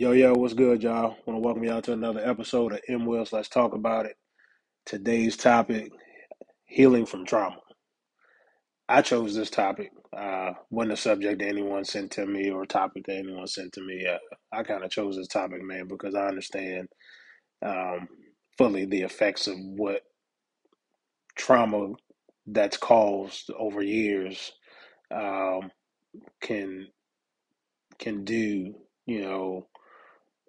Yo, yo, what's good, y'all? want to welcome y'all to another episode of M Wills. Let's talk about it. Today's topic: healing from trauma. I chose this topic. Uh, wasn't a subject that anyone sent to me or a topic that anyone sent to me. Uh, I kind of chose this topic, man, because I understand um, fully the effects of what trauma that's caused over years um, can can do. You know,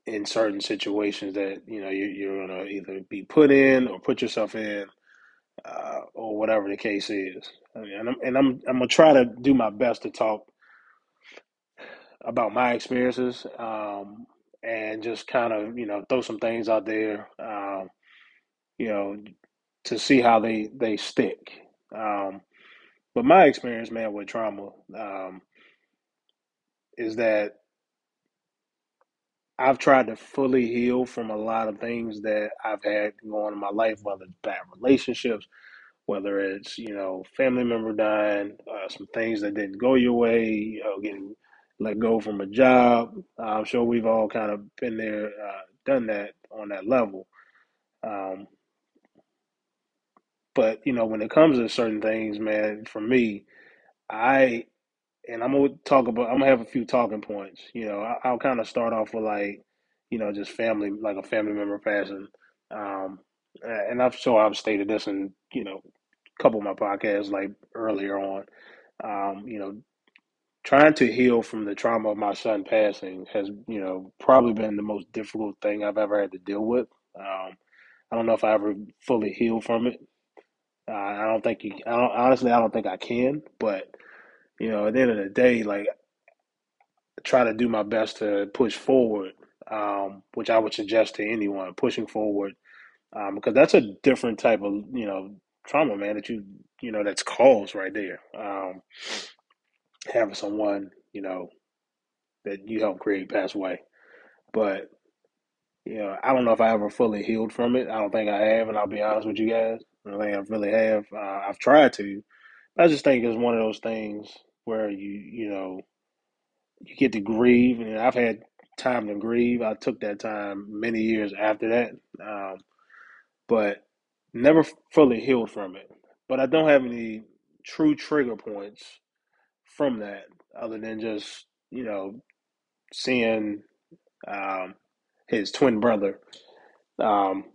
in certain situations that you know you, you're gonna either be put in or put yourself in, uh, or whatever the case is. I mean, and I'm and I'm I'm gonna try to do my best to talk about my experiences um, and just kind of you know throw some things out there, um, you know, to see how they they stick. Um, but my experience, man, with trauma um, is that I've tried to fully heal from a lot of things that I've had going on in my life, whether it's bad relationships, whether it's you know family member dying, uh, some things that didn't go your way, you know, getting let go from a job. I'm sure we've all kind of been there, uh, done that on that level. Um, but you know, when it comes to certain things, man, for me, I and I'm gonna talk about. I'm gonna have a few talking points. You know, I, I'll kind of start off with like, you know, just family, like a family member passing. Um, and I've so I've stated this in you know a couple of my podcasts like earlier on. Um, you know, trying to heal from the trauma of my son passing has you know probably been the most difficult thing I've ever had to deal with. Um, I don't know if I ever fully healed from it. Uh, I don't think you. I don't, honestly, I don't think I can. But you know, at the end of the day, like try to do my best to push forward, um, which I would suggest to anyone pushing forward, um, because that's a different type of you know trauma, man. That you you know that's caused right there. Um, having someone you know that you helped create pass away, but you know I don't know if I ever fully healed from it. I don't think I have, and I'll be honest with you guys. I don't think I really have. Uh, I've tried to. I just think it's one of those things where you you know you get to grieve, and I've had time to grieve. I took that time many years after that, um, but never fully healed from it. But I don't have any true trigger points from that, other than just you know seeing um, his twin brother um,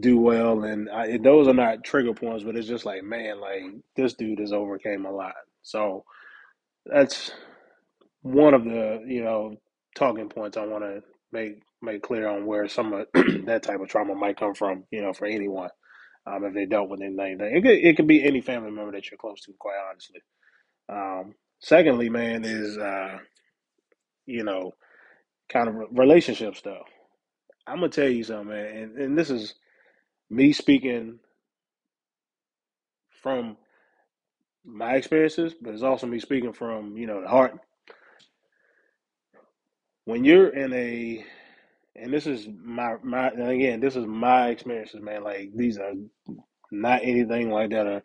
do well, and I, those are not trigger points, but it's just like man, like this dude has overcame a lot. So that's one of the you know talking points I want to make make clear on where some of that type of trauma might come from. You know, for anyone, um, if they dealt with anything, it could it could be any family member that you're close to. Quite honestly. Um, secondly, man, is uh, you know kind of relationship stuff. I'm gonna tell you something, man, and, and this is me speaking from my experiences, but it's also me speaking from you know the heart. When you're in a and this is my my again this is my experiences man like these are not anything like that or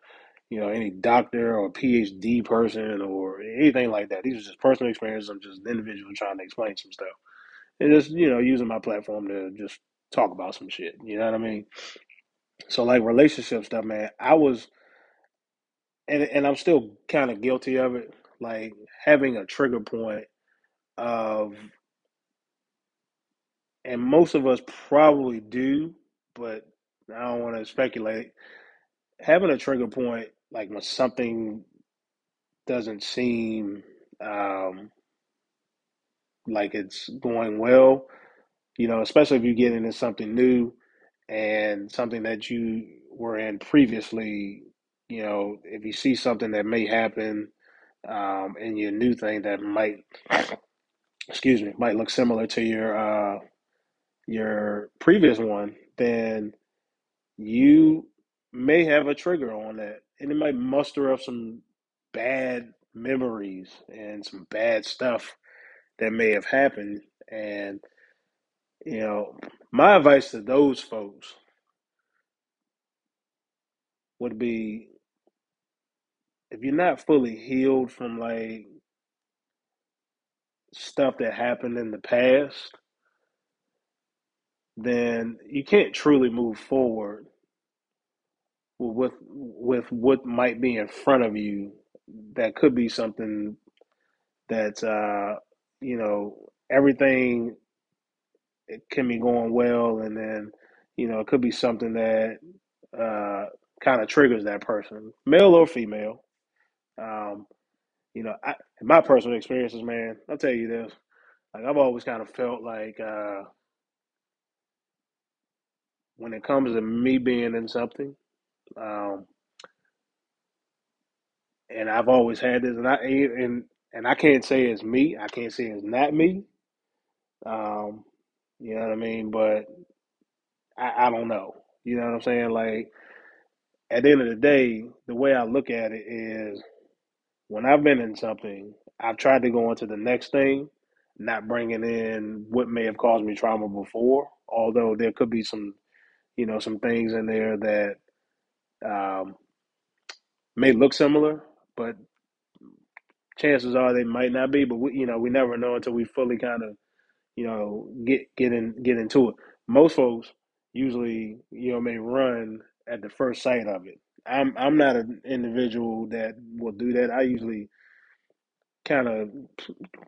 you know any doctor or phd person or anything like that. These are just personal experiences. I'm just an individual trying to explain some stuff and just you know using my platform to just talk about some shit. You know what i mean? So like relationship stuff man i was and and i'm still kind of guilty of it like having a trigger point of and most of us probably do, but I don't want to speculate. Having a trigger point, like when something doesn't seem um, like it's going well, you know, especially if you get into something new and something that you were in previously, you know, if you see something that may happen um, in your new thing that might, excuse me, might look similar to your uh, your previous one, then you may have a trigger on that. And it might muster up some bad memories and some bad stuff that may have happened. And you know my advice to those folks would be if you're not fully healed from like stuff that happened in the past then you can't truly move forward with with what might be in front of you. That could be something that uh, you know everything it can be going well, and then you know it could be something that uh, kind of triggers that person, male or female. Um, you know, I, in my personal experiences, man, I'll tell you this. Like I've always kind of felt like uh, when it comes to me being in something, um, and I've always had this, and I and and I can't say it's me. I can't say it's not me. Um, you know what I mean? But I, I don't know. You know what I'm saying? Like at the end of the day, the way I look at it is when I've been in something, I've tried to go into the next thing, not bringing in what may have caused me trauma before. Although there could be some, you know, some things in there that um, may look similar, but chances are they might not be. But we, you know, we never know until we fully kind of, you know, get get in get into it. Most folks usually, you know, may run at the first sight of it. I'm I'm not an individual that will do that. I usually kind of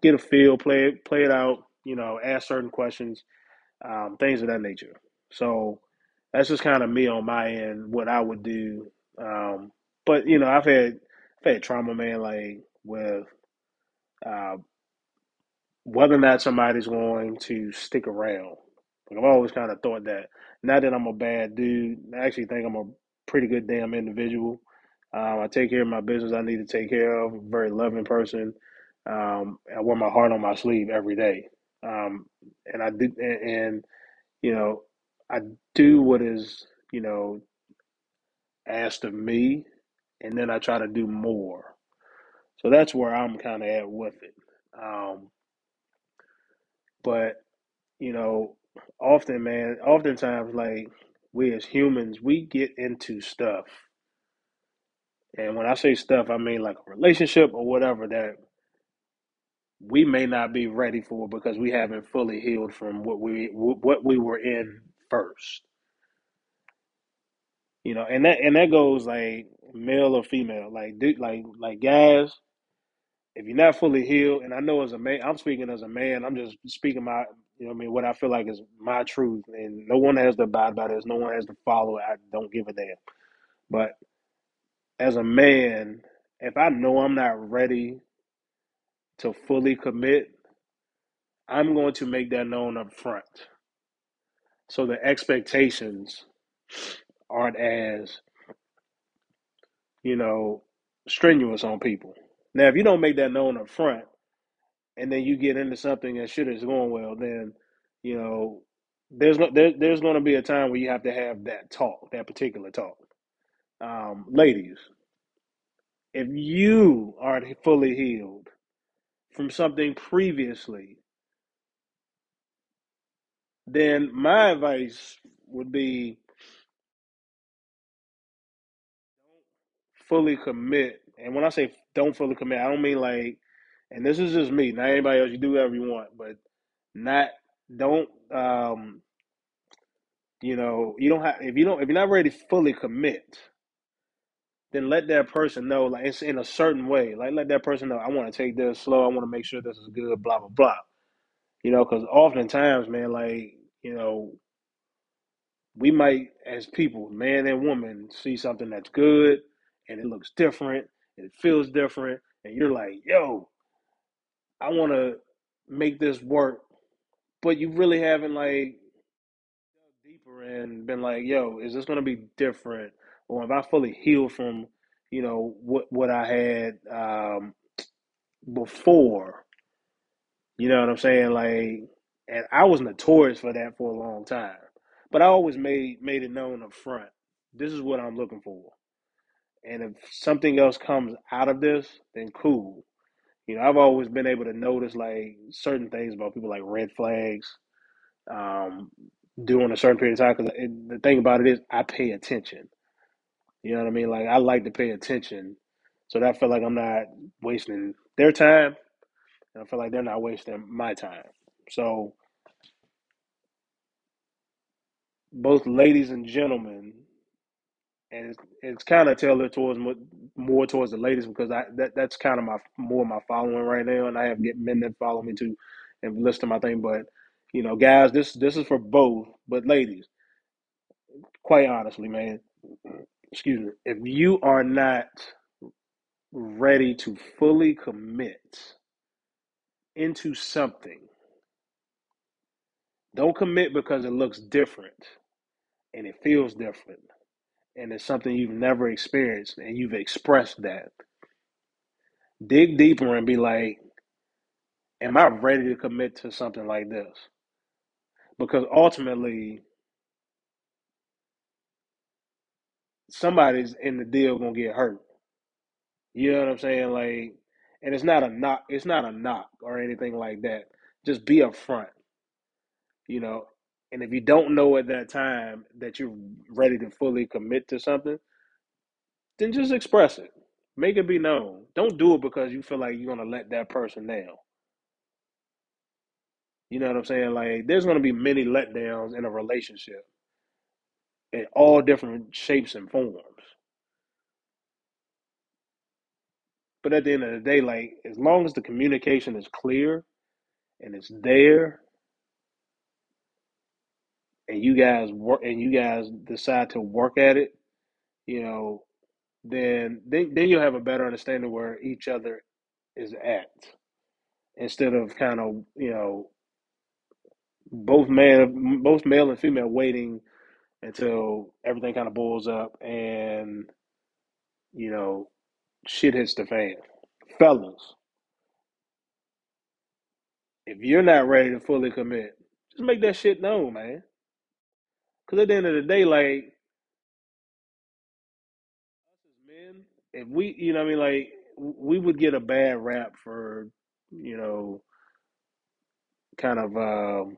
get a feel, play it, play it out, you know, ask certain questions, um, things of that nature. So that's just kind of me on my end, what I would do. Um, but you know, I've had I've had trauma, man, like with uh, whether or not somebody's going to stick around. Like I've always kind of thought that. Not that I'm a bad dude. I actually think I'm a pretty good damn individual. Um, I take care of my business I need to take care of. I'm a very loving person. Um, I wear my heart on my sleeve every day. Um, and I do, and, and you know, I do what is you know asked of me, and then I try to do more. So that's where I'm kind of at with it. Um, but you know, often, man, oftentimes, like we as humans, we get into stuff. And when I say stuff, I mean like a relationship or whatever that we may not be ready for because we haven't fully healed from what we what we were in first. You know, and that and that goes like male or female, like like like guys. if you're not fully healed, and I know as a man, I'm speaking as a man, I'm just speaking my, you know, what I mean, what I feel like is my truth, and no one has to abide by this, no one has to follow it. I don't give a damn. But as a man, if I know I'm not ready to fully commit, I'm going to make that known up front, so the expectations aren't as, you know, strenuous on people. Now, if you don't make that known up front, and then you get into something and shit is going well, then you know there's no, there, there's going to be a time where you have to have that talk, that particular talk. Um, ladies, if you aren't fully healed from something previously, then my advice would be fully commit. And when I say don't fully commit, I don't mean like, and this is just me, not anybody else. You do whatever you want, but not don't um You know, you don't have if you don't if you're not ready to fully commit, then let that person know like it's in a certain way. Like let that person know I want to take this slow. I want to make sure this is good. Blah blah blah. You know, because oftentimes, man, like you know, we might as people, man and woman, see something that's good and it looks different and it feels different, and you're like, yo, I want to make this work, but you really haven't like deeper and been like, yo, is this gonna be different? Or if I fully healed from, you know, what what I had um before, you know what I'm saying? Like and I was notorious for that for a long time. But I always made made it known up front. This is what I'm looking for. And if something else comes out of this, then cool. You know, I've always been able to notice like certain things about people like red flags, um, during a certain period of time. Because the thing about it is, I pay attention. You know what I mean? Like I like to pay attention, so that I feel like I'm not wasting their time, and I feel like they're not wasting my time. So both ladies and gentlemen, and it's, it's kind of tailored towards mo- more towards the ladies because I that that's kind of my more my following right now, and I have get men that follow me too and listen to my thing. But you know, guys, this this is for both, but ladies, quite honestly, man, excuse me, if you are not ready to fully commit into something, don't commit because it looks different and it feels different and it's something you've never experienced and you've expressed that. Dig deeper and be like, am I ready to commit to something like this? Because ultimately, somebody's in the deal gonna get hurt. You know what I'm saying? Like, and it's not a knock. It's not a knock or anything like that. Just be upfront. You know, and if you don't know at that time that you're ready to fully commit to something, then just express it. Make it be known. Don't do it because you feel like you're gonna let that person down. You know what I'm saying? Like, there's gonna be many letdowns in a relationship in all different shapes and forms. But at the end of the day, like as long as the communication is clear and it's there, and you guys work and you guys decide to work at it, you know, then then then you'll have a better understanding where each other is at instead of kind of you know both man both male and female waiting until everything kind of boils up and you know shit hits the fan. Fellas, if you're not ready to fully commit, just make that shit known, man. Because at the end of the day, like men, if we, you know, I mean, like we would get a bad rap for, you know, kind of, um,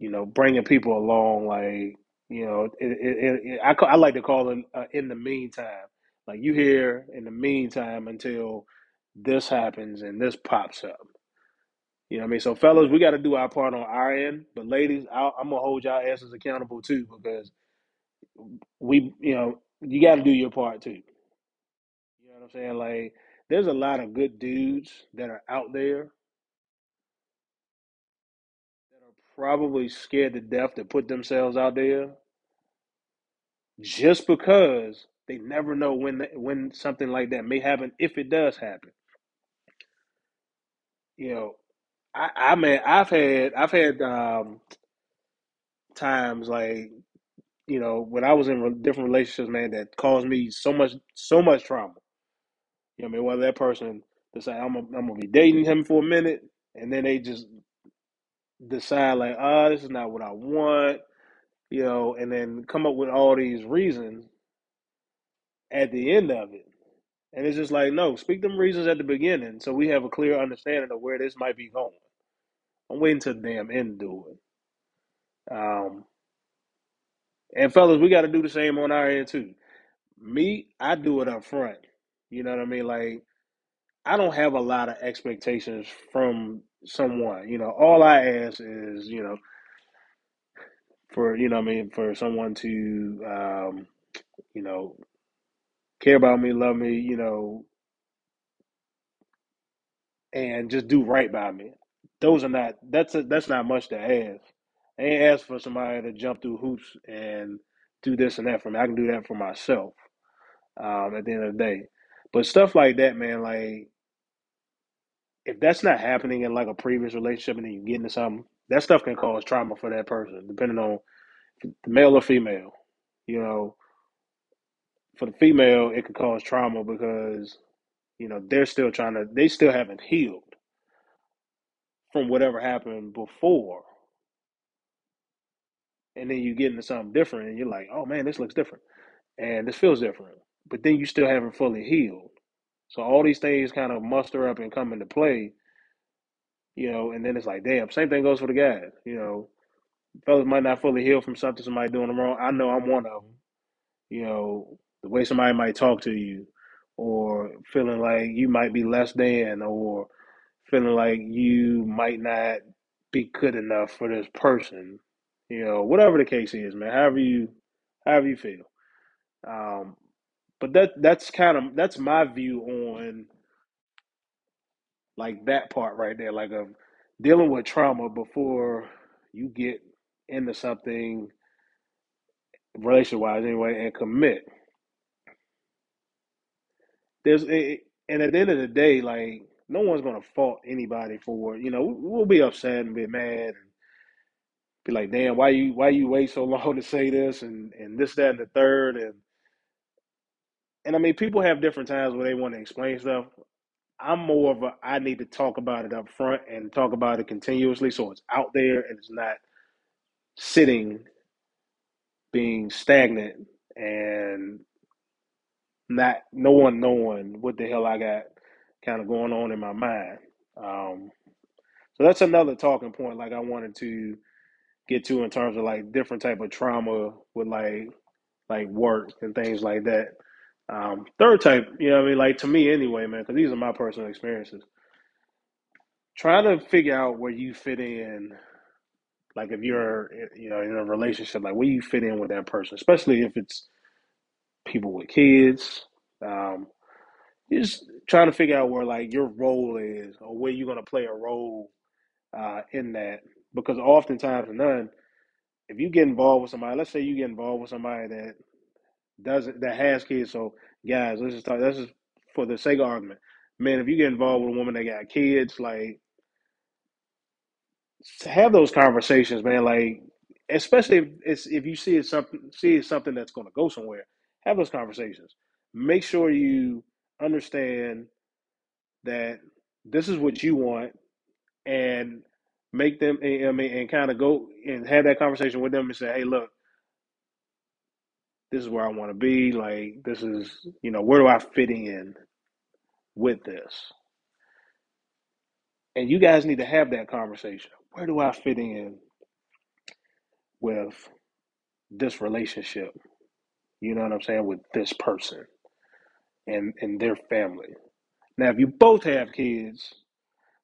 you know, bringing people along, like you know, it, it, it, I I like to call it uh, in the meantime. Like you here in the meantime until this happens and this pops up. You know what I mean? So, fellas, we got to do our part on our end. But, ladies, i I'm going to hold y'all asses accountable too because we, you know, you got to do your part too. You know what I'm saying? Like, there's a lot of good dudes that are out there that are probably scared to death to put themselves out there just because they never know when when something like that may happen if it does happen. You know, I I mean I've had I've had um, times like you know, when I was in different relationships, man, that caused me so much, so much trauma. You know, I mean, whether that person decide I'm, a, I'm gonna be dating him for a minute, and then they just decide like, ah, oh, this is not what I want, you know, and then come up with all these reasons at the end of it, and it's just like, no, speak them reasons at the beginning, so we have a clear understanding of where this might be going. I'm waiting to the damn end to do it. Um, and fellas, we got to do the same on our end too. Me, I do it up front. You know what I mean? Like I don't have a lot of expectations from someone. You know, all I ask is, you know, for you know, I mean, for someone to, um, you know, care about me, love me, you know, and just do right by me. Those are not. That's a, that's not much to ask. I ain't ask for somebody to jump through hoops and do this and that for me. I can do that for myself. Um, at the end of the day, but stuff like that, man, like if that's not happening in like a previous relationship and then you get into something, that stuff can cause trauma for that person, depending on the male or female. You know, for the female, it could cause trauma because you know they're still trying to, they still haven't healed from whatever happened before, and then you get into something different, and you're like, oh man, this looks different, and this feels different, but then you still haven't fully healed. So all these things kind of muster up and come into play, you know, and then it's like, damn, same thing goes for the guys, you know fellas might not fully heal from something somebody doing them wrong. I know I'm one of them. You know, the way somebody might talk to you, or feeling like you might be less than, or feeling like you might not be good enough for this person. You know, whatever the case is, man. However you, however you feel. Um, but that that's kind of that's my view on like that part right there, like of dealing with trauma before you get into something relationship wise anyway and commit. There's a, and at the end of the day, like no one's gonna fault anybody for you know we'll be upset and be mad and be like, damn, why you why you wait so long to say this and and this that and the third and and I mean people have different times where they want to explain stuff. I'm more of a I need to talk about it up front and talk about it continuously so it's out there and it's not sitting being stagnant and not no one knowing what the hell I got kind of going on in my mind. Um, so that's another talking point like I wanted to get to in terms of like different type of trauma with like like work and things like that. Um, third type, you know, what I mean, like to me anyway, man, because these are my personal experiences. Trying to figure out where you fit in, like if you're, you know, in a relationship, like where you fit in with that person, especially if it's people with kids. Um, you're just trying to figure out where like your role is or where you're gonna play a role uh, in that, because oftentimes none, if you get involved with somebody, let's say you get involved with somebody that doesn't that has kids. So guys, let's just talk. This is for the sake of argument. Man, if you get involved with a woman that got kids, like have those conversations, man. Like especially if it's if you see it something see it's something that's going to go somewhere. Have those conversations. Make sure you understand that this is what you want, and make them. I mean, and kind of go and have that conversation with them and say, "Hey, look, this is where I want to be. Like, this is you know where do I fit in with this?" And you guys need to have that conversation. Where do I fit in with this relationship? You know what I'm saying? With this person and and their family. Now, if you both have kids,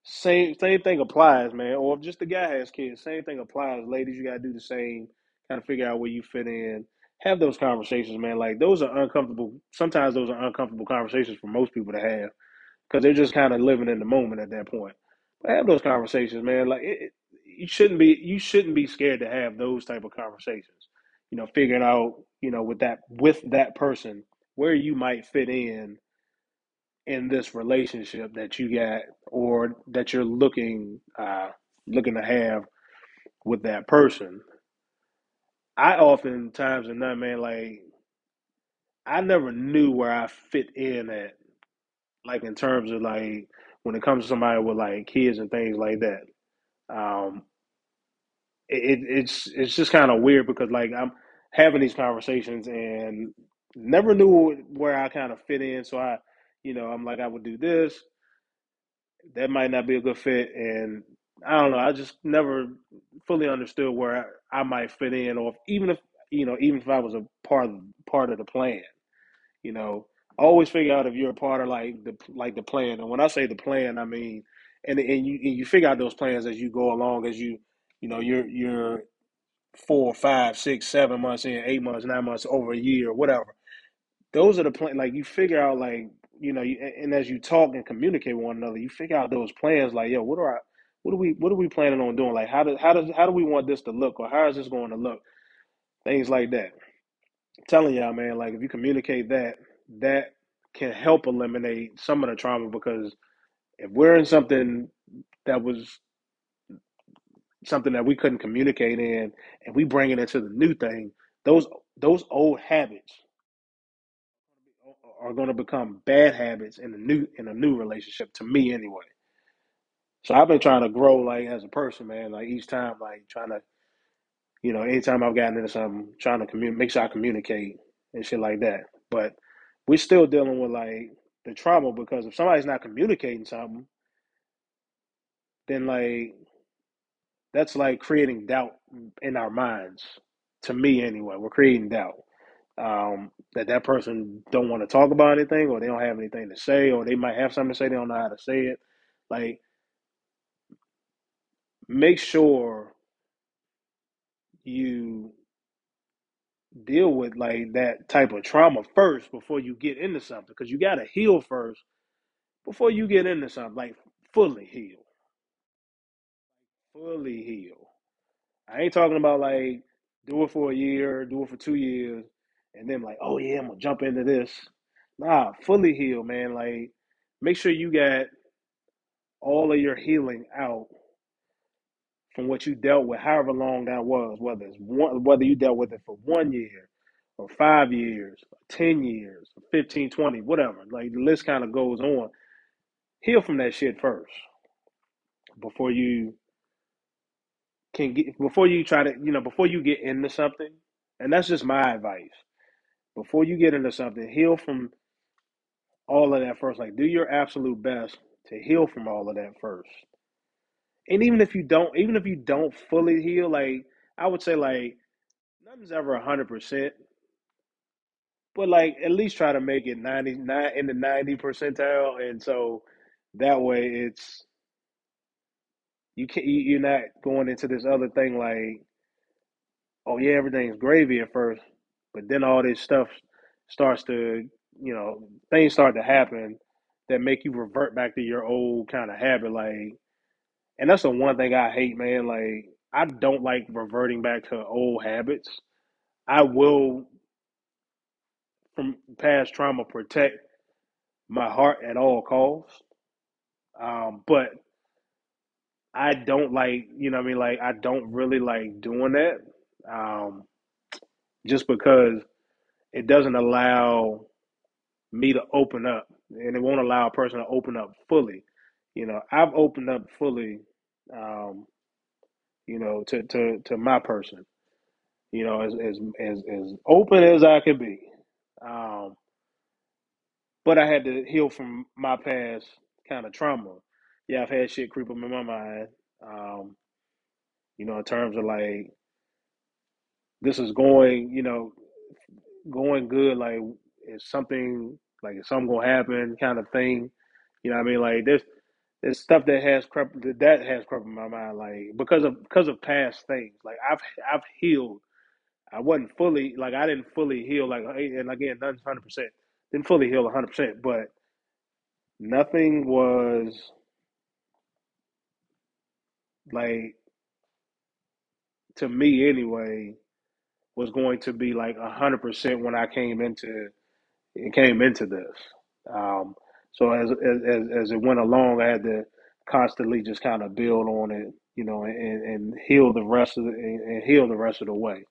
same same thing applies, man. Or if just the guy has kids, same thing applies. Ladies, you gotta do the same. Kind of figure out where you fit in. Have those conversations, man. Like those are uncomfortable. Sometimes those are uncomfortable conversations for most people to have because they're just kind of living in the moment at that point. But have those conversations, man. Like it, it, you shouldn't be you shouldn't be scared to have those type of conversations. You know, figuring out you know with that with that person where you might fit in in this relationship that you got or that you're looking uh, looking to have with that person. I oftentimes and that man like I never knew where I fit in at like in terms of like when it comes to somebody with like kids and things like that. Um, it, it's it's just kind of weird because like I'm having these conversations and never knew where I kind of fit in. So I, you know, I'm like I would do this. That might not be a good fit, and I don't know. I just never fully understood where I, I might fit in, or if, even if you know, even if I was a part of, part of the plan. You know, always figure out if you're a part of like the like the plan. And when I say the plan, I mean, and and you and you figure out those plans as you go along, as you you know you're you're four, five, six, seven months in, eight months, nine months, over a year, whatever. Those are the plan. Like you figure out like you know, you, and as you talk and communicate with one another, you figure out those plans. Like, yo, what are I, what are we what are we planning on doing? Like, how does how does how do we want this to look, or how is this going to look? Things like that telling y'all, man, like if you communicate that, that can help eliminate some of the trauma because if we're in something that was something that we couldn't communicate in and we bring it into the new thing, those those old habits are going to become bad habits in a new in a new relationship to me anyway. So I've been trying to grow like as a person, man. Like each time, like trying to, you know, anytime I've gotten into something, trying to communicate, make sure I communicate and shit like that. But we're still dealing with like the trauma because if somebody's not communicating something, then like that's like creating doubt in our minds. To me, anyway, we're creating doubt um, that that person don't want to talk about anything, or they don't have anything to say, or they might have something to say, they don't know how to say it. Like, make sure you deal with like that type of trauma first before you get into something because you got to heal first before you get into something like fully heal fully heal i ain't talking about like do it for a year do it for two years and then like oh yeah i'm gonna jump into this nah fully heal man like make sure you got all of your healing out from what you dealt with, however long that was, whether it's one, whether you dealt with it for one year or five years, or 10 years, or 15, twenty, whatever. Like the list kind of goes on. Heal from that shit first before you can get, before you try to, you know, before you get into something. And that's just my advice. Before you get into something, heal from all of that first. Like do your absolute best to heal from all of that first. And even if you don't, even if you don't fully heal, like I would say, like nothing's ever hundred percent, but like at least try to make it ninety nine in the ninety percentile, and so that way it's you can't you're not going into this other thing like oh yeah everything's gravy at first, but then all this stuff starts to you know things start to happen that make you revert back to your old kind of habit like and that's the one thing I hate man like I don't like reverting back to old habits I will from past trauma protect my heart at all costs. Um, but I don't like, you know I mean? Like, I don't really like doing that um, just because it doesn't allow me to open up and it won't allow a person to open up fully. You know, I've opened up fully, um, you know, to, to, to my person, you know, as, as, as, as open as I could be. Um, but I had to heal from my past kind of trauma. Yeah, I've had shit creep up in my mind. Um, you know, in terms of like this is going, you know, going good. Like, is something like is something gonna happen, kind of thing. You know, what I mean, like there's there's stuff that has crept that has crept in my mind, like because of because of past things. Like I've I've healed. I wasn't fully like I didn't fully heal. Like and again, nothing's hundred percent. Didn't fully heal hundred percent, but nothing was like to me anyway was going to be like hundred percent when I came into came into this. Um, so as, as as it went along, I had to constantly just kind of build on it, you know, and, and heal the rest of the and heal the rest of the way.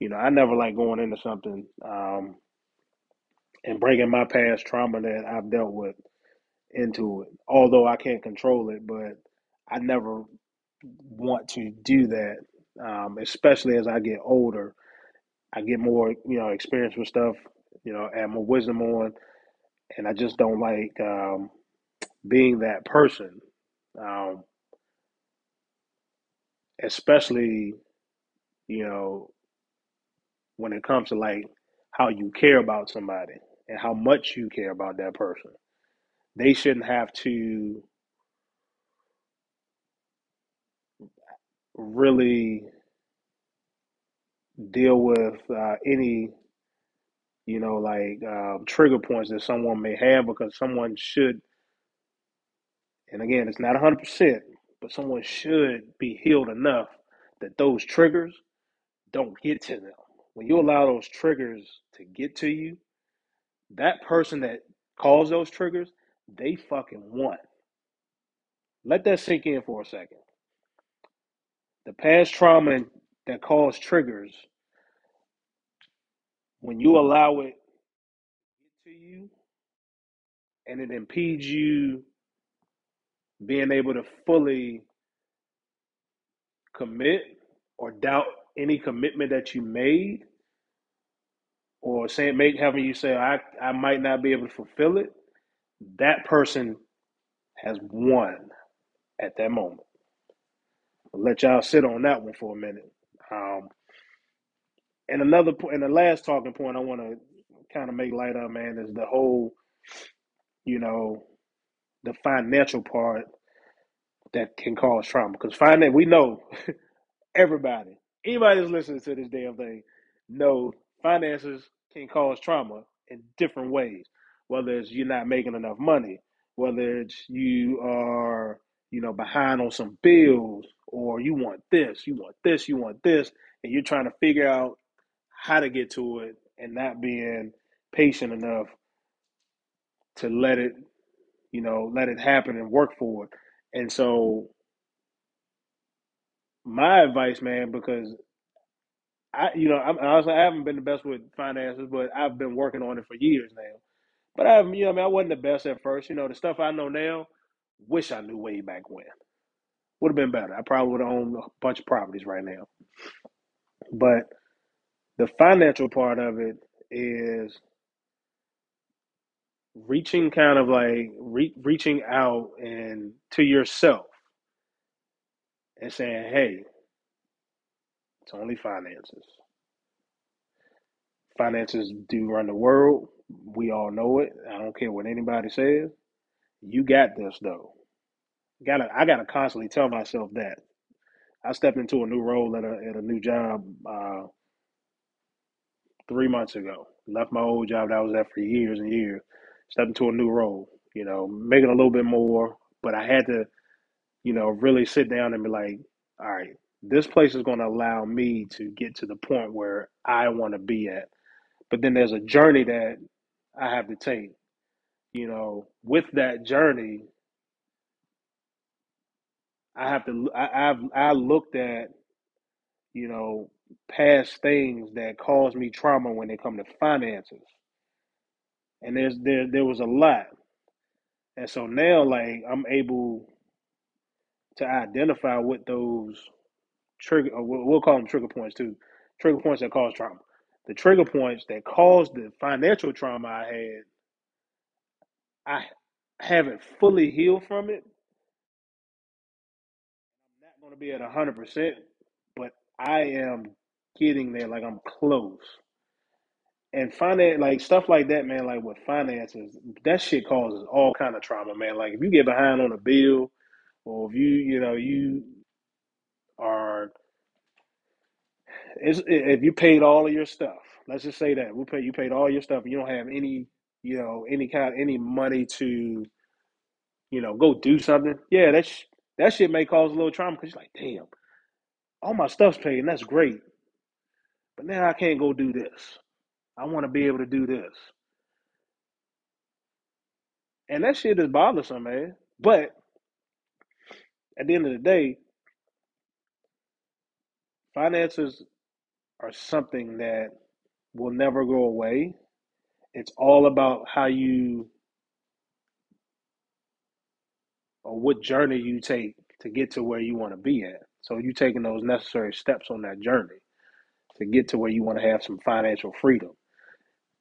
You know, I never like going into something um, and bringing my past trauma that I've dealt with into it. Although I can't control it, but I never want to do that, um, especially as I get older. I get more, you know, experience with stuff, you know, add more wisdom on, and I just don't like um, being that person, um, especially, you know, when it comes to like how you care about somebody and how much you care about that person. They shouldn't have to really deal with uh, any you know like um, trigger points that someone may have because someone should and again it's not 100% but someone should be healed enough that those triggers don't get to them. When you allow those triggers to get to you that person that caused those triggers they fucking won. Let that sink in for a second. The past trauma that caused triggers when you allow it to you and it impedes you being able to fully commit or doubt any commitment that you made or saying make having you say I, I might not be able to fulfill it that person has won at that moment. I'll let y'all sit on that one for a minute. Um, and another point and the last talking point i want to kind of make light of man is the whole you know the financial part that can cause trauma because finance we know everybody Anybody that's listening to this damn thing know finances can cause trauma in different ways. Whether it's you're not making enough money, whether it's you are, you know, behind on some bills, or you want this, you want this, you want this, and you're trying to figure out how to get to it and not being patient enough to let it, you know, let it happen and work for it. And so my advice, man, because I, you know, I'm, honestly, I haven't been the best with finances, but I've been working on it for years now. But I, you know, I mean, I wasn't the best at first. You know, the stuff I know now, wish I knew way back when. Would have been better. I probably would have owned a bunch of properties right now. But the financial part of it is reaching kind of like re- reaching out and to yourself and saying, "Hey, it's only finances. Finances do run the world. We all know it. I don't care what anybody says. You got this though. Gotta I gotta constantly tell myself that. I stepped into a new role at a at a new job uh, three months ago. Left my old job that I was at for years and years. Stepped into a new role. You know, making a little bit more, but I had to, you know, really sit down and be like, all right, this place is going to allow me to get to the point where I want to be at. But then there's a journey that I have to take. You know, with that journey, I have to. I, I've I looked at you know past things that caused me trauma when it come to finances, and there's there there was a lot, and so now like I'm able to identify what those trigger. Uh, or we'll call them trigger points too. Trigger points that cause trauma. The trigger points that caused the financial trauma I had, I haven't fully healed from it. I'm not going to be at one hundred percent, but I am getting there. Like I'm close. And finance, like stuff like that, man. Like with finances, that shit causes all kind of trauma, man. Like if you get behind on a bill, or if you, you know, you are, if you paid all of your stuff. Let's just say that we pay, you paid all your stuff, and you don't have any, you know, any kind, any money to, you know, go do something. Yeah, that sh- that shit may cause a little trauma because you're like, damn, all my stuff's paid, and that's great, but now I can't go do this. I want to be able to do this, and that shit is bothersome, man. But at the end of the day, finances are something that will never go away. It's all about how you or what journey you take to get to where you want to be at. So you taking those necessary steps on that journey to get to where you want to have some financial freedom.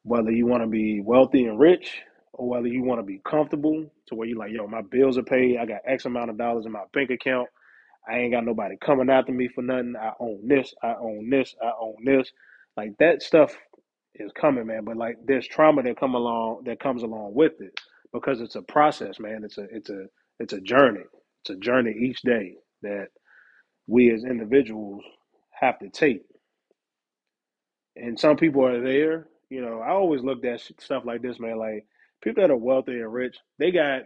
Whether you want to be wealthy and rich or whether you want to be comfortable to where you're like, yo, my bills are paid, I got X amount of dollars in my bank account, I ain't got nobody coming after me for nothing. I own this, I own this, I own this. Like that stuff is coming, man. But like there's trauma that come along that comes along with it because it's a process, man. It's a it's a it's a journey. It's a journey each day that we as individuals have to take. And some people are there. You know, I always looked at stuff like this, man. Like people that are wealthy and rich, they got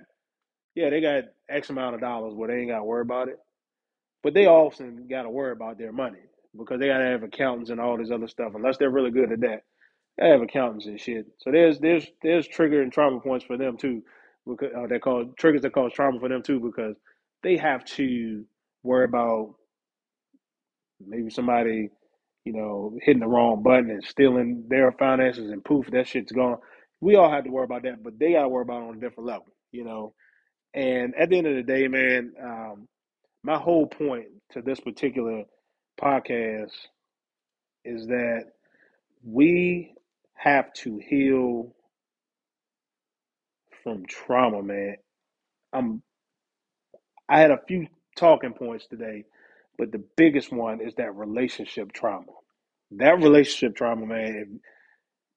yeah, they got X amount of dollars where they ain't got to worry about it. But they often got to worry about their money because they got to have accountants and all this other stuff. Unless they're really good at that, they have accountants and shit. So there's there's there's trigger and trauma points for them too, because uh, they call triggers that cause trauma for them too because they have to worry about maybe somebody, you know, hitting the wrong button and stealing their finances and poof, that shit's gone. We all have to worry about that, but they got to worry about it on a different level, you know. And at the end of the day, man, um, my whole point to this particular podcast is that we have to heal from trauma, man. I'm I had a few talking points today, but the biggest one is that relationship trauma. That relationship trauma, man,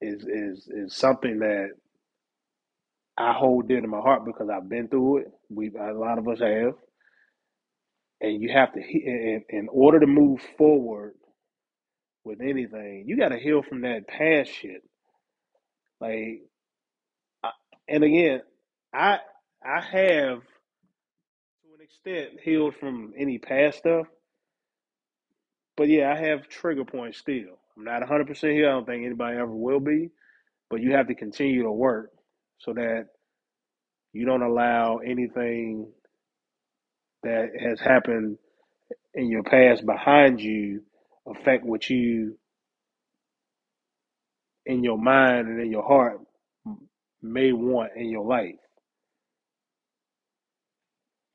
is is is something that I hold dear to my heart because I've been through it. We a lot of us have, and you have to in, in order to move forward with anything, you got to heal from that past shit. Like, I, and again, I I have to an extent healed from any past stuff, but yeah, I have trigger points still. I'm not 100% here. I don't think anybody ever will be, but you have to continue to work so that you don't allow anything that has happened in your past behind you affect what you in your mind and in your heart may want in your life.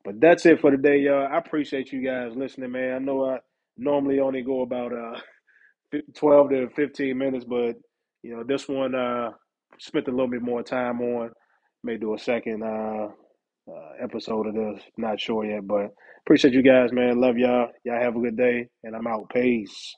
But that's it for today, y'all. I appreciate you guys listening, man. I know I normally only go about uh 12 to 15 minutes, but you know, this one uh spent a little bit more time on. May do a second uh, uh episode of this. Not sure yet, but appreciate you guys, man. Love y'all. Y'all have a good day, and I'm out. Peace.